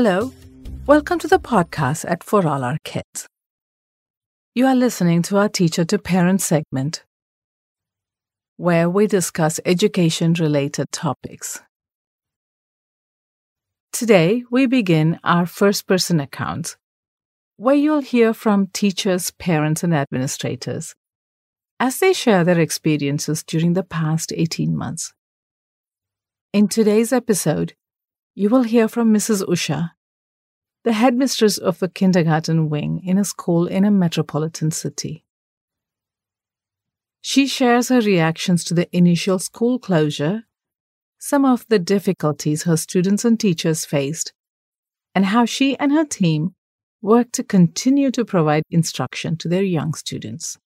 Hello, welcome to the podcast at For All Our Kids. You are listening to our Teacher to Parent segment, where we discuss education related topics. Today, we begin our first person accounts, where you'll hear from teachers, parents, and administrators as they share their experiences during the past 18 months. In today's episode, you will hear from Mrs. Usha, the headmistress of a kindergarten wing in a school in a metropolitan city. She shares her reactions to the initial school closure, some of the difficulties her students and teachers faced, and how she and her team work to continue to provide instruction to their young students.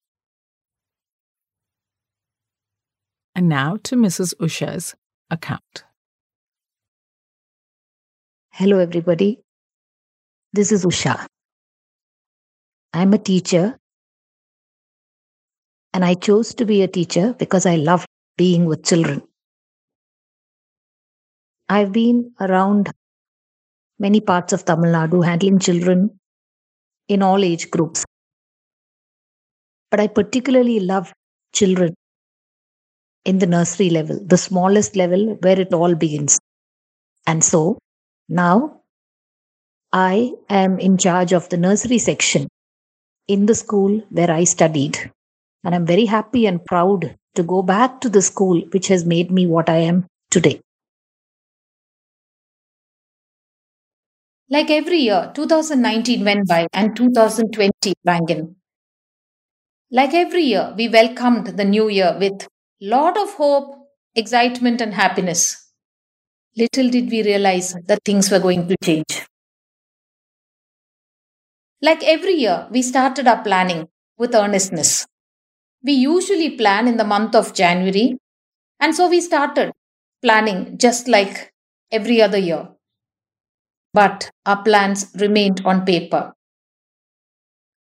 And now to Mrs. Usha's account. Hello, everybody. This is Usha. I'm a teacher, and I chose to be a teacher because I love being with children. I've been around many parts of Tamil Nadu handling children in all age groups. But I particularly love children in the nursery level, the smallest level where it all begins. And so now, I am in charge of the nursery section in the school where I studied. And I'm very happy and proud to go back to the school which has made me what I am today. Like every year, 2019 went by and 2020 rang in. Like every year, we welcomed the new year with lot of hope, excitement, and happiness. Little did we realize that things were going to change. Like every year, we started our planning with earnestness. We usually plan in the month of January, and so we started planning just like every other year. But our plans remained on paper.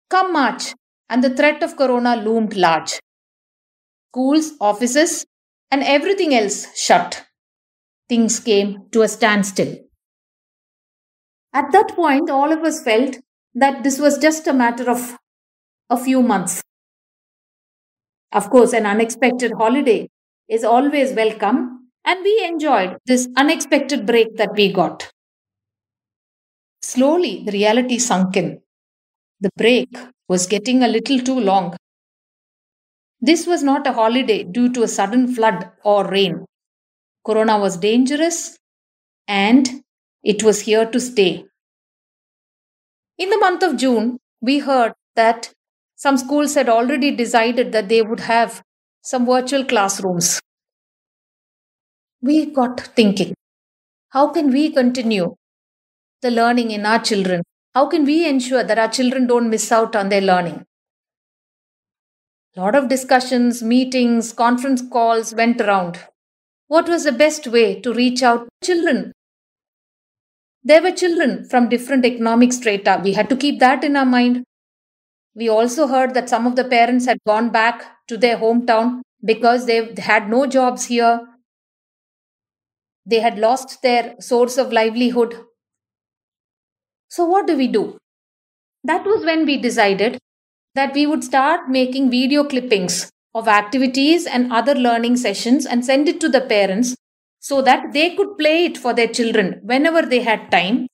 Come March, and the threat of corona loomed large. Schools, offices, and everything else shut things came to a standstill. At that point, all of us felt that this was just a matter of a few months. Of course, an unexpected holiday is always welcome, and we enjoyed this unexpected break that we got. Slowly, the reality sunk in. The break was getting a little too long. This was not a holiday due to a sudden flood or rain. Corona was dangerous and it was here to stay. In the month of June, we heard that some schools had already decided that they would have some virtual classrooms. We got thinking how can we continue the learning in our children? How can we ensure that our children don't miss out on their learning? A lot of discussions, meetings, conference calls went around. What was the best way to reach out to children? There were children from different economic strata. We had to keep that in our mind. We also heard that some of the parents had gone back to their hometown because they had no jobs here. They had lost their source of livelihood. So, what do we do? That was when we decided that we would start making video clippings of activities and other learning sessions and send it to the parents so that they could play it for their children whenever they had time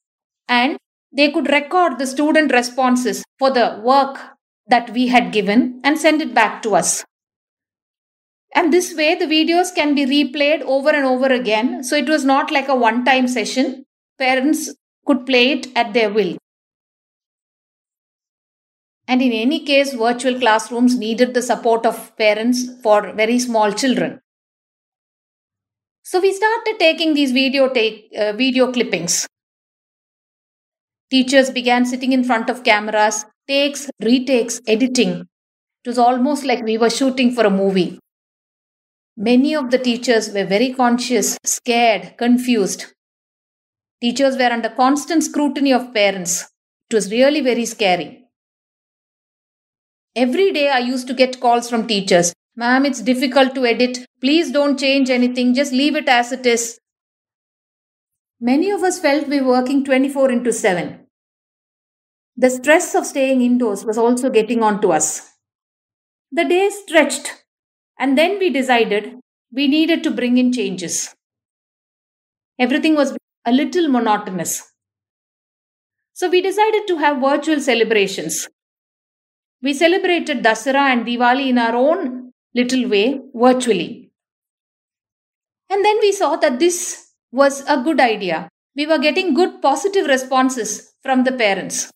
and they could record the student responses for the work that we had given and send it back to us. And this way, the videos can be replayed over and over again. So it was not like a one time session. Parents could play it at their will. And in any case, virtual classrooms needed the support of parents for very small children. So we started taking these video take uh, video clippings. Teachers began sitting in front of cameras, takes, retakes, editing. It was almost like we were shooting for a movie. Many of the teachers were very conscious, scared, confused. Teachers were under constant scrutiny of parents. It was really very scary. Every day I used to get calls from teachers. Ma'am, it's difficult to edit. Please don't change anything. Just leave it as it is. many of us felt we were working 24 into 7. The stress of staying indoors was also getting on to us. The days stretched, and then we decided we needed to bring in changes. Everything was a little monotonous. So we decided to have virtual celebrations. We celebrated Dasara and Diwali in our own little way virtually. And then we saw that this was a good idea. We were getting good positive responses from the parents.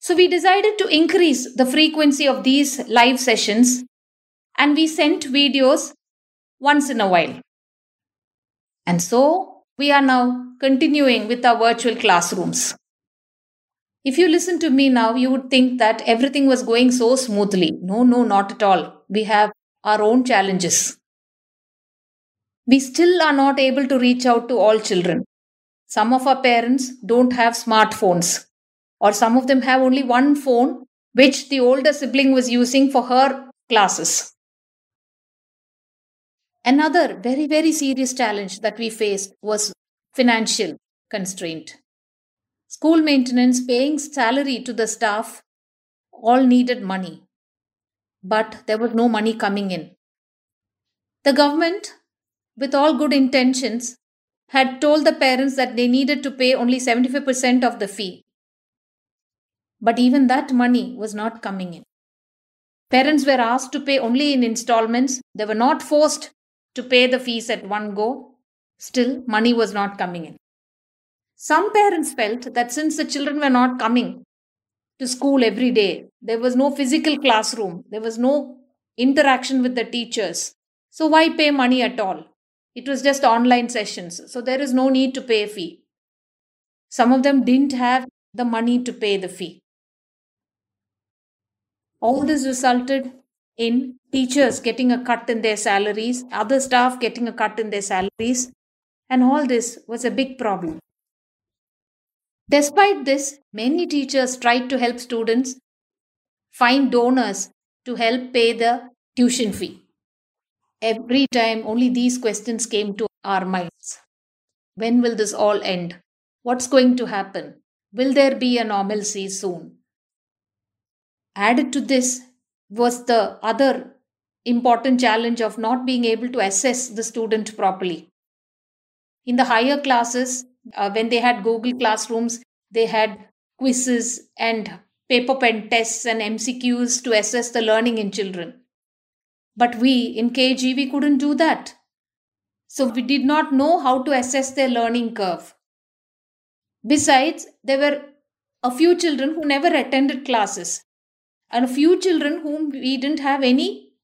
So we decided to increase the frequency of these live sessions and we sent videos once in a while. And so we are now continuing with our virtual classrooms. If you listen to me now, you would think that everything was going so smoothly. No, no, not at all. We have our own challenges. We still are not able to reach out to all children. Some of our parents don't have smartphones or some of them have only one phone which the older sibling was using for her classes. Another very, very serious challenge that we faced was financial constraint. School maintenance, paying salary to the staff, all needed money. But there was no money coming in. The government, with all good intentions, had told the parents that they needed to pay only 75% of the fee. But even that money was not coming in. Parents were asked to pay only in installments. They were not forced to pay the fees at one go. Still, money was not coming in. Some parents felt that since the children were not coming to school every day, there was no physical classroom, there was no interaction with the teachers. So, why pay money at all? It was just online sessions. So, there is no need to pay a fee. Some of them didn't have the money to pay the fee. All this resulted in teachers getting a cut in their salaries, other staff getting a cut in their salaries, and all this was a big problem. Despite this, many teachers tried to help students find donors to help pay the tuition fee. Every time, only these questions came to our minds When will this all end? What's going to happen? Will there be a normalcy soon? Added to this was the other important challenge of not being able to assess the student properly. In the higher classes, uh, when they had Google Classrooms, they had quizzes and paper pen tests and MCQs to assess the learning in children. But we in KG, we couldn't do that. So we did not know how to assess their learning curve. Besides, there were a few children who never attended classes and a few children whom we didn't have any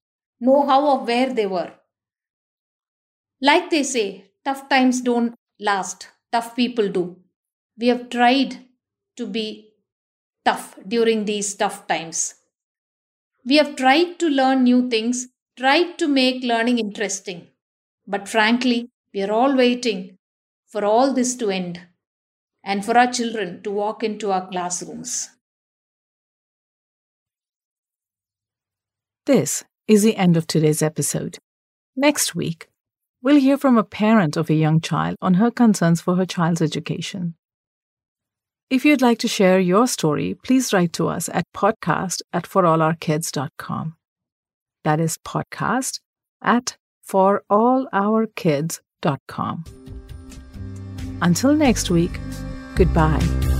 know how of where they were. Like they say, tough times don't last, tough people do. We have tried to be tough during these tough times. We have tried to learn new things, tried to make learning interesting. But frankly, we are all waiting for all this to end and for our children to walk into our classrooms. This is the end of today's episode. Next week, we'll hear from a parent of a young child on her concerns for her child's education. If you'd like to share your story, please write to us at podcast at forallourkids.com. That is podcast at forallourkids.com. Until next week, goodbye.